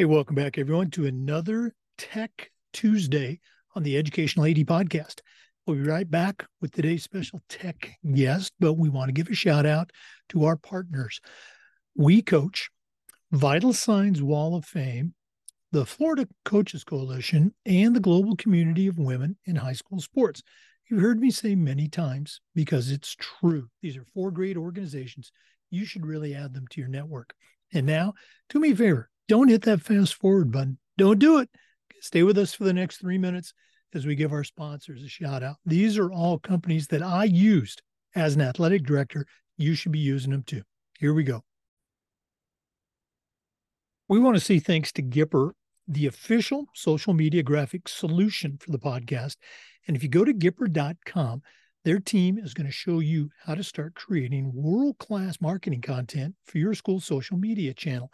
Hey, welcome back, everyone, to another Tech Tuesday on the Educational AD podcast. We'll be right back with today's special tech guest, but we want to give a shout out to our partners. WeCOACH Vital Signs Wall of Fame, the Florida Coaches Coalition, and the global community of women in high school sports. You've heard me say many times because it's true. These are four great organizations. You should really add them to your network. And now, do me a favor don't hit that fast forward button. Don't do it. Stay with us for the next three minutes as we give our sponsors a shout out. These are all companies that I used as an athletic director. You should be using them too. Here we go. We want to say thanks to Gipper, the official social media graphic solution for the podcast. And if you go to Gipper.com, their team is going to show you how to start creating world class marketing content for your school social media channel.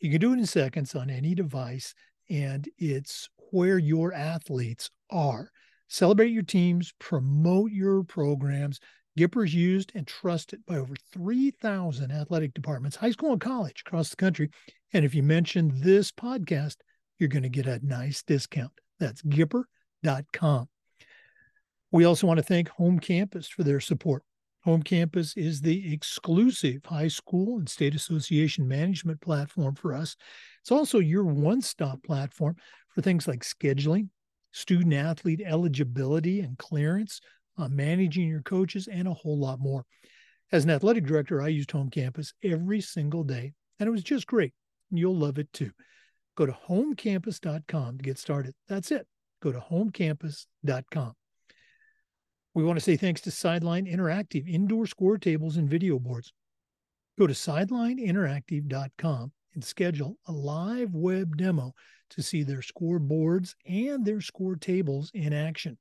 You can do it in seconds on any device, and it's where your athletes are. Celebrate your teams, promote your programs. Gipper's used and trusted by over 3,000 athletic departments, high school and college across the country. And if you mention this podcast, you're going to get a nice discount. That's Gipper.com. We also want to thank Home Campus for their support. Home Campus is the exclusive high school and state association management platform for us. It's also your one stop platform for things like scheduling, student athlete eligibility and clearance, uh, managing your coaches, and a whole lot more. As an athletic director, I used Home Campus every single day, and it was just great. You'll love it too. Go to homecampus.com to get started. That's it. Go to homecampus.com. We want to say thanks to Sideline Interactive indoor score tables and video boards. Go to sidelineinteractive.com and schedule a live web demo to see their score boards and their score tables in action.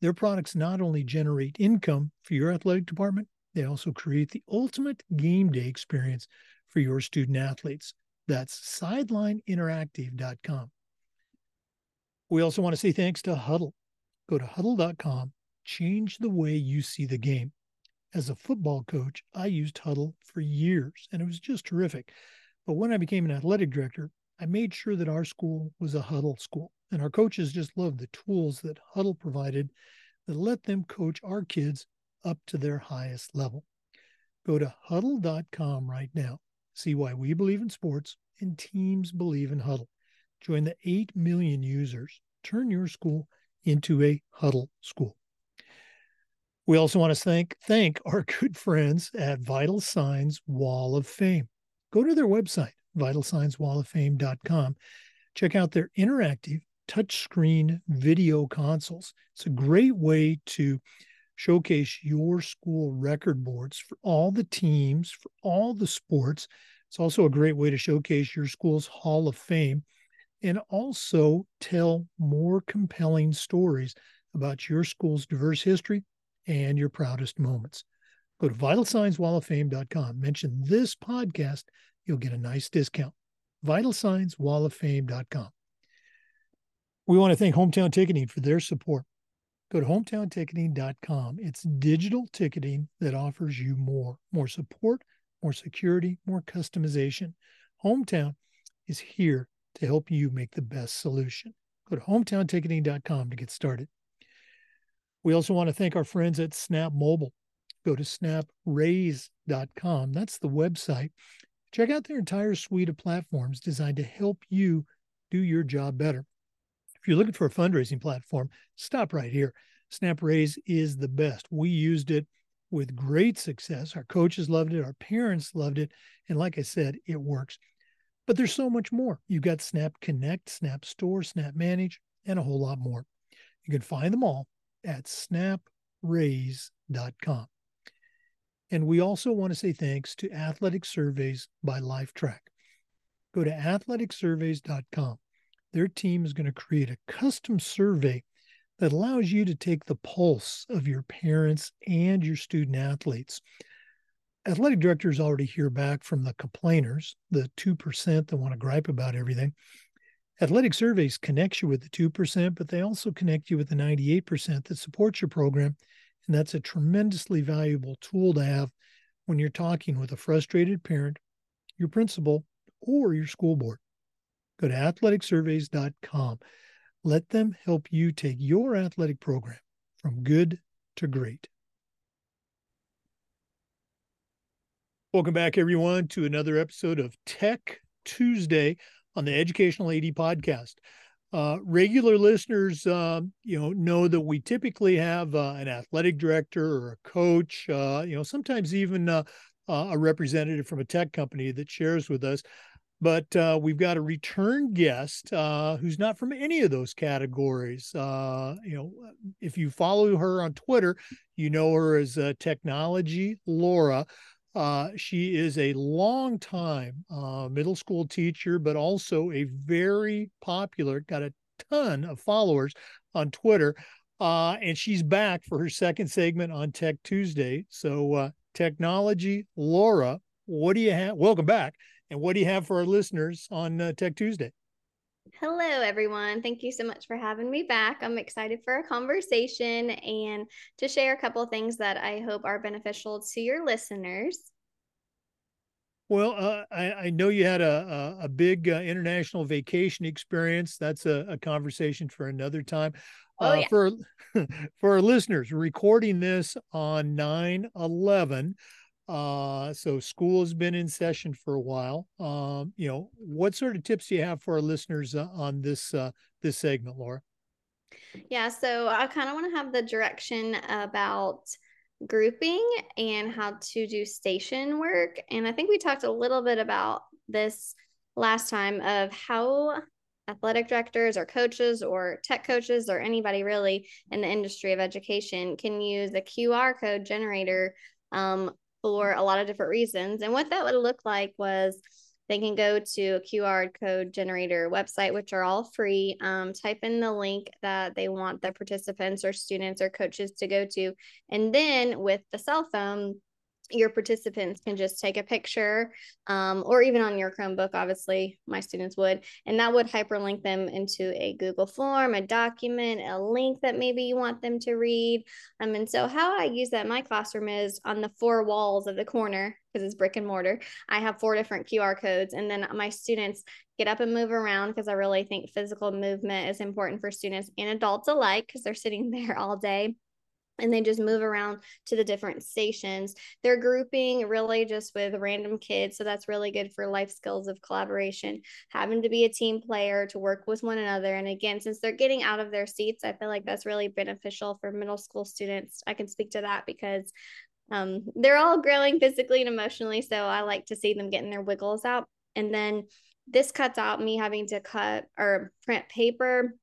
Their products not only generate income for your athletic department, they also create the ultimate game day experience for your student athletes. That's sidelineinteractive.com. We also want to say thanks to Hudl. Go to hudl.com change the way you see the game. As a football coach, I used Hudl for years and it was just terrific. But when I became an athletic director, I made sure that our school was a Hudl school. And our coaches just loved the tools that Hudl provided that let them coach our kids up to their highest level. Go to hudl.com right now. See why we believe in sports and teams believe in Hudl. Join the 8 million users. Turn your school into a Hudl school. We also want to thank thank our good friends at Vital Signs Wall of Fame. Go to their website, vitalsignswalloffame.com. Check out their interactive touchscreen video consoles. It's a great way to showcase your school record boards for all the teams, for all the sports. It's also a great way to showcase your school's Hall of Fame and also tell more compelling stories about your school's diverse history and your proudest moments. Go to vitalsignswalloffame.com. Mention this podcast, you'll get a nice discount. Vitalsignswalloffame.com. We want to thank Hometown Ticketing for their support. Go to hometownticketing.com. It's digital ticketing that offers you more, more support, more security, more customization. Hometown is here to help you make the best solution. Go to hometownticketing.com to get started. We also want to thank our friends at Snap Mobile. Go to snapraise.com. That's the website. Check out their entire suite of platforms designed to help you do your job better. If you're looking for a fundraising platform, stop right here. SnapRaise is the best. We used it with great success. Our coaches loved it, our parents loved it. And like I said, it works. But there's so much more. You've got Snap Connect, Snap Store, Snap Manage, and a whole lot more. You can find them all at snapraise.com. And we also want to say thanks to Athletic Surveys by Lifetrack. Go to athleticsurveys.com. Their team is going to create a custom survey that allows you to take the pulse of your parents and your student athletes. Athletic directors already hear back from the complainers, the 2% that want to gripe about everything. Athletic surveys connect you with the 2%, but they also connect you with the 98% that supports your program. And that's a tremendously valuable tool to have when you're talking with a frustrated parent, your principal, or your school board. Go to athleticsurveys.com. Let them help you take your athletic program from good to great. Welcome back, everyone, to another episode of Tech Tuesday on the Educational AD podcast. Uh, regular listeners, um, you know, know that we typically have uh, an athletic director or a coach, uh, you know, sometimes even uh, uh, a representative from a tech company that shares with us. But uh, we've got a return guest who's not from any of those categories. you know, if you follow her on Twitter, you know her as Technology Laura. Uh, she is a long time uh, middle school teacher, but also a very popular, got a ton of followers on Twitter. Uh, and she's back for her second segment on Tech Tuesday. So, uh, technology, Laura, what do you have? Welcome back. And what do you have for our listeners on uh, Tech Tuesday? Hello, everyone. Thank you so much for having me back. I'm excited for a conversation and to share a couple of things that I hope are beneficial to your listeners. Well, uh, I, I, know you had a, a, a big uh, international vacation experience. That's a, a, conversation for another time. Oh, uh, yeah. For for our listeners, recording this on 9 11. Uh, so school has been in session for a while. Um, you know, what sort of tips do you have for our listeners uh, on this uh, this segment, Laura? Yeah, so I kind of want to have the direction about grouping and how to do station work. And I think we talked a little bit about this last time of how athletic directors or coaches or tech coaches or anybody really in the industry of education can use a QR code generator um, for a lot of different reasons. And what that would look like was they can go to a QR code generator website, which are all free. Um, type in the link that they want the participants or students or coaches to go to. And then with the cell phone, your participants can just take a picture um, or even on your Chromebook, obviously, my students would, and that would hyperlink them into a Google form, a document, a link that maybe you want them to read. Um, and so, how I use that in my classroom is on the four walls of the corner, because it's brick and mortar, I have four different QR codes, and then my students get up and move around because I really think physical movement is important for students and adults alike because they're sitting there all day and they just move around to the different stations. They're grouping really just with random kids. So that's really good for life skills of collaboration, having to be a team player to work with one another. And again, since they're getting out of their seats, I feel like that's really beneficial for middle school students. I can speak to that because um, they're all growing physically and emotionally. So I like to see them getting their wiggles out. And then this cuts out me having to cut or print paper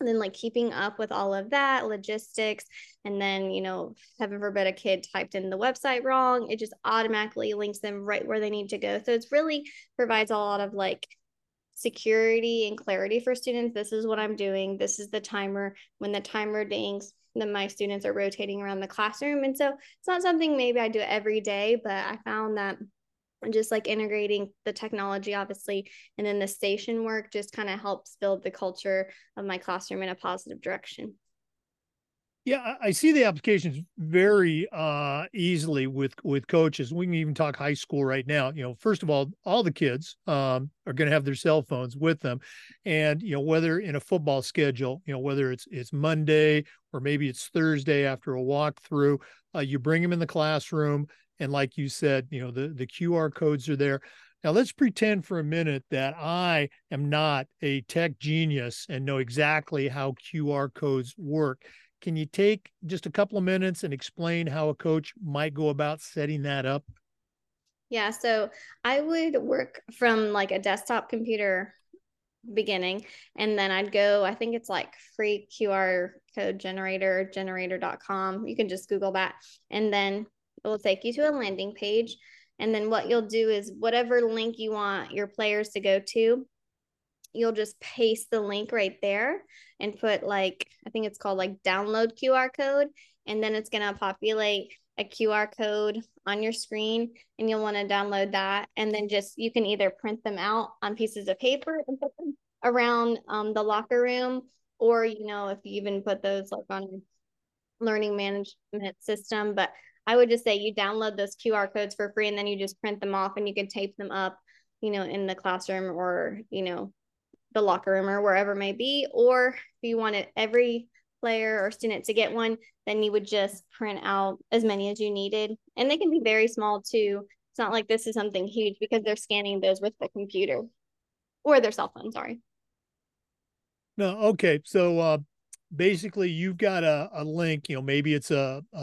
and then like keeping up with all of that logistics and then you know heaven forbid a kid typed in the website wrong it just automatically links them right where they need to go. So it's really provides a lot of like security and clarity for students. This is what i'm doing. This is the timer. When the timer dings then my students are rotating around the classroom. And so it's not something maybe i do every day but i found that just like integrating the technology obviously and then the station work just kind of helps build the culture of my classroom in a positive direction. Yeah i see the applications very uh, easily with with coaches. We can even talk high school right now. You know first of all all the kids um, are going to have their cell phones with them. And you know whether in a football schedule you know whether it's it's monday or maybe it's thursday after a walkthrough uh, you bring them in the classroom and like you said, you know, the, the QR codes are there. Now let's pretend for a minute that I am not a tech genius and know exactly how QR codes work. Can you take just a couple of minutes and explain how a coach might go about setting that up? Yeah, so I would work from like a desktop computer beginning and then I'd go I think it's like free QR code generator generator.com. You can just google that and then it will take you to a landing page. And then what you'll do is whatever link you want your players to go to, you'll just paste the link right there and put like, I think it's called like download QR code. And then it's going to populate a QR code on your screen and you'll want to download that. And then just, you can either print them out on pieces of paper and put them around um, the locker room, or, you know, if you even put those like on learning management system. But I would just say you download those QR codes for free and then you just print them off and you can tape them up, you know, in the classroom or, you know, the locker room or wherever it may be. Or if you wanted every player or student to get one, then you would just print out as many as you needed. And they can be very small too. It's not like this is something huge because they're scanning those with the computer or their cell phone, sorry. No, okay. So uh basically you've got a, a link, you know, maybe it's a, a,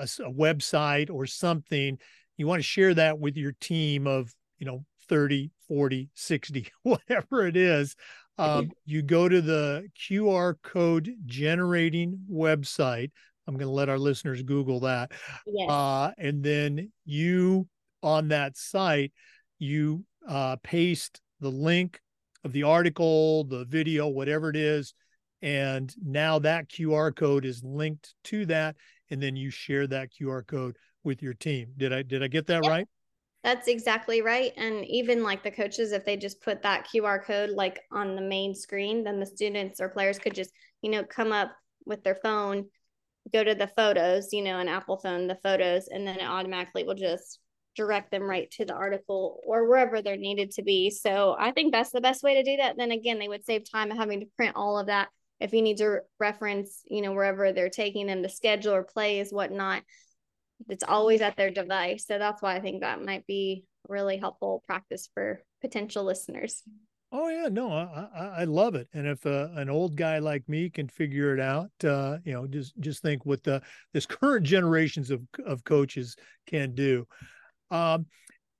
a website or something. You want to share that with your team of, you know, 30, 40, 60, whatever it is. Um, you go to the QR code generating website. I'm going to let our listeners Google that. Yes. Uh, and then you on that site, you uh, paste the link of the article, the video, whatever it is. And now that QR code is linked to that. And then you share that QR code with your team. Did I did I get that right? That's exactly right. And even like the coaches, if they just put that QR code like on the main screen, then the students or players could just, you know, come up with their phone, go to the photos, you know, an Apple phone, the photos, and then it automatically will just direct them right to the article or wherever they're needed to be. So I think that's the best way to do that. Then again, they would save time having to print all of that. If you need to reference, you know, wherever they're taking them, the schedule or plays, whatnot, it's always at their device. So that's why I think that might be really helpful practice for potential listeners. Oh yeah, no, I I love it. And if uh, an old guy like me can figure it out, uh, you know, just just think what the this current generations of of coaches can do. Um,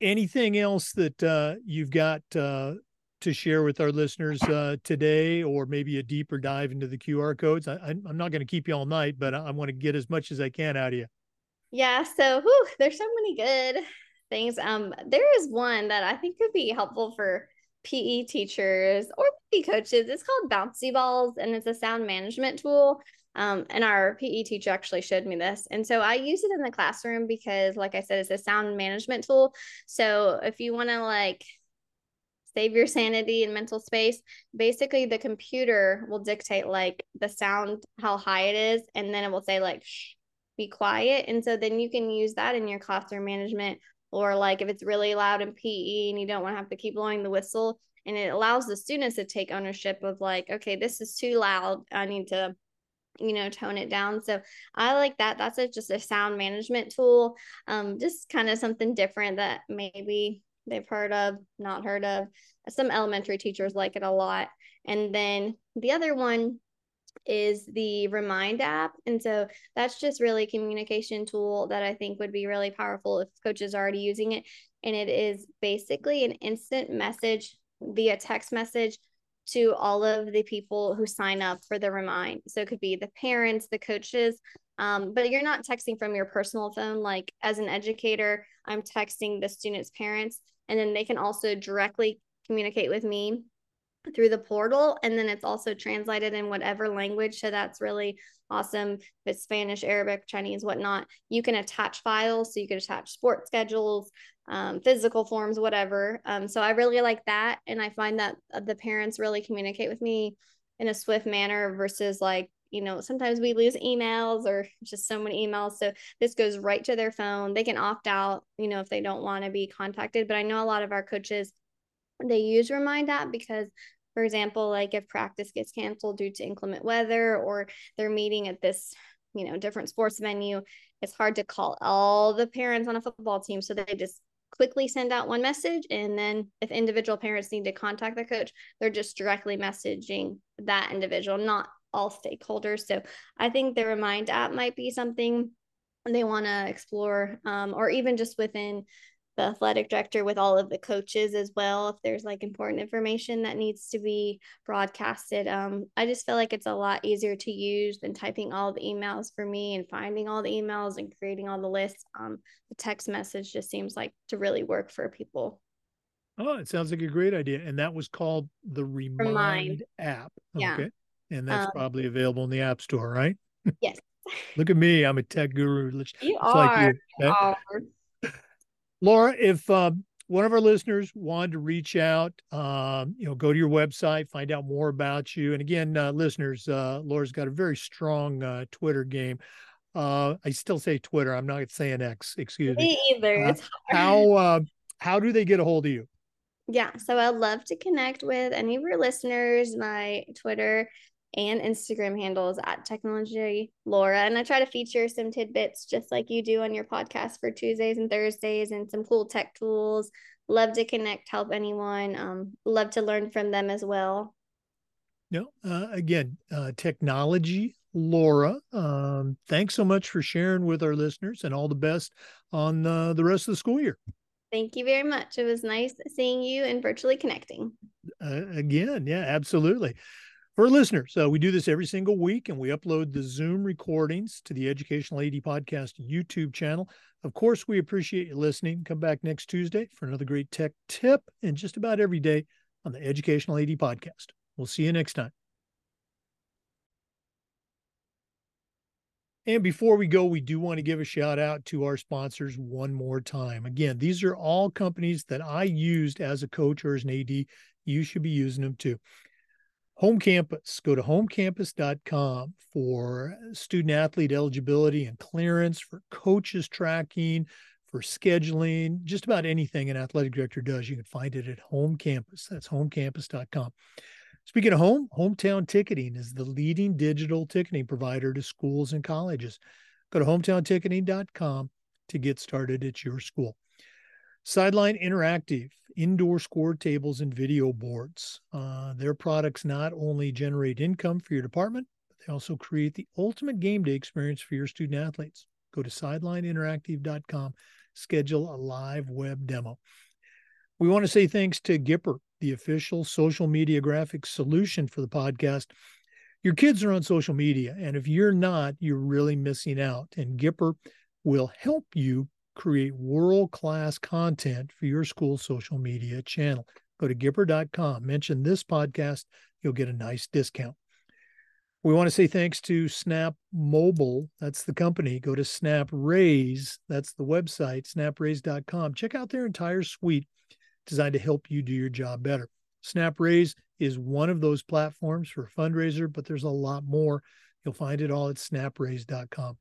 anything else that uh, you've got uh, to share with our listeners uh, today, or maybe a deeper dive into the QR codes? I, am not going to keep you all night, but I, I want to get as much as I can out of you. Yeah. So whew, there's so many good things. Um, there is one that I think could be helpful for PE teachers or PE coaches. It's called Bouncy Balls, and it's a sound management tool. Um, and our PE teacher actually showed me this. And so I use it in the classroom because, like I said, it's a sound management tool. So if you want to like save your sanity and mental space, basically the computer will dictate like the sound, how high it is, and then it will say like, shh, be quiet. And so then you can use that in your classroom management. Or like if it's really loud in PE and you don't want to have to keep blowing the whistle, and it allows the students to take ownership of like, okay, this is too loud. I need to you know tone it down so i like that that's a, just a sound management tool um just kind of something different that maybe they've heard of not heard of. Some elementary teachers like it a lot. And then the other one is the remind app. And so that's just really a communication tool that i think would be really powerful if coaches are already using it. And it is basically an instant message via text message to all of the people who sign up for the remind. So it could be the parents, the coaches, um, but you're not texting from your personal phone. Like as an educator, I'm texting the students' parents, and then they can also directly communicate with me through the portal. And then it's also translated in whatever language. So that's really awesome. If it's Spanish, Arabic, Chinese, whatnot, you can attach files. So you can attach sports schedules, um, physical forms, whatever. Um, so I really like that. And I find that uh, the parents really communicate with me in a swift manner versus like, you know, sometimes we lose emails or just so many emails. So this goes right to their phone. They can opt out, you know, if they don't want to be contacted. But I know a lot of our coaches, they use Remind app because for example, like if practice gets canceled due to inclement weather or they're meeting at this, you know, different sports venue, it's hard to call all the parents on a football team. So they just quickly send out one message and then if individual parents need to contact the coach they're just directly messaging that individual not all stakeholders. So i think the remind app might be something they want to explore um, or even just within the athletic director with all of the coaches as well if there's like important information that needs to be broadcasted. Um, i just feel like it's a lot easier to use than typing all the emails for me and finding all the emails and creating all the lists. Um, the text message just seems like to really work for people. Oh it sounds like a great idea and that was called the remind, remind. app. Yeah. okay and that's um, probably available in the app store right yes look at me i'm a tech guru you are, like you. you are. Laura, if uh, one of our listeners wanted to reach out, um, you know, go to your website, find out more about you. And again, uh, listeners, uh, Laura's got a very strong uh, Twitter game. Uh, I still say Twitter. I'm not saying X. Excuse me. Me either. Uh, how how do they get a hold of you? Yeah, so I'd love to connect with any of your listeners. My Twitter and Instagram handles at Technology Laura. And I try to feature some tidbits just like you do on your podcast for Tuesdays and Thursdays and some cool tech tools. Love to connect, help anyone. Um, love to learn from them as well. No, uh, again, uh, technology, Laura. Um, thanks so much for sharing with our listeners, and all the best on uh, the rest of the school year. Thank you very much. It was nice seeing you and virtually connecting. Uh, again, yeah, absolutely for listeners, uh, we do this every single week and we upload the Zoom recordings to the Educational AD Podcast YouTube channel. Of course, we appreciate you listening. Come back next Tuesday for another great tech tip and just about every day on the Educational AD Podcast. We'll see you next time. And before we go, we do want to give a shout out to our sponsors one more time. Again, these are all companies that I used as a coach or as an AD. You should be using them too. Home Campus. Go to homecampus.com for student athlete eligibility and clearance, for coaches tracking, for scheduling, just about anything an athletic director does. You can find it at Home Campus. That's homecampus.com. Speaking of home, Hometown Ticketing is the leading digital ticketing provider to schools and colleges. Go to hometownticketing.com to get started at your school. Sideline Interactive, indoor score tables and video boards. Uh, their products not only generate income for your department, but they also create the ultimate game day experience for your student athletes. Go to sidelineinteractive.com, schedule a live web demo. We want to say thanks to Gipper, the official social media graphics solution for the podcast. Your kids are on social media, and if you're not, you're really missing out. And Gipper will help you create world class content for your school social media channel. Go to Gipper.com, mention this podcast, you'll get a nice discount. We want to say thanks to Snap Mobile. That's the company. Go to Snap Raise. That's the website, snapraise.com. Check out their entire suite designed to help you do your job better. Snap Raise is one of those platforms for fundraiser, but there's a lot more. You'll find it all at snapraise.com.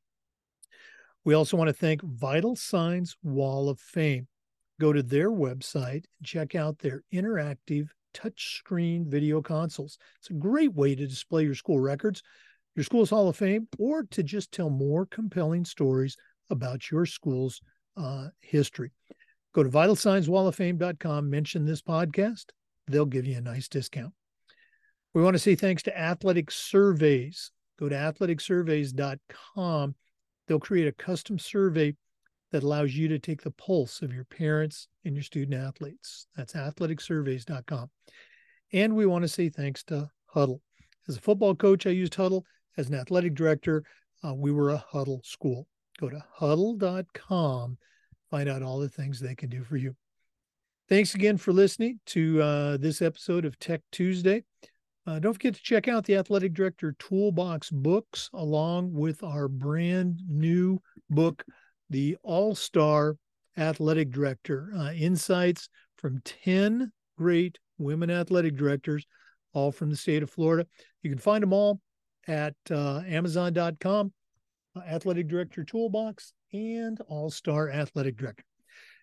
We also want to thank Vital Signs Wall of Fame. Go to their website and check out their interactive touchscreen video consoles. It's a great way to display your school records, your school's Hall of Fame, or to just tell more compelling stories about your school's uh, history. Go to vitalsignswalloffame.com, mention this podcast. They'll give you a nice discount. We want to say thanks to Athletic Surveys. Go to athleticsurveys.com they'll create a custom survey that allows you to take the pulse of your parents and your student athletes. That's athleticsurveys.com. And we want to say thanks to Hudl. As a football coach, I used Hudl. As an athletic director, uh, we were a Hudl school. Go to hudl.com, find out all the things they can do for you. Thanks again for listening to uh, this episode of Tech Tuesday. Uh, don't forget to check out the Athletic Director Toolbox books along with our brand new book, The All Star Athletic Director uh, Insights from 10 great women athletic directors, all from the state of Florida. You can find them all at uh, Amazon.com, uh, Athletic Director Toolbox, and All Star Athletic Director.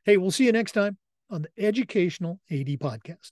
Hey, we'll see you next time on the Educational AD Podcast.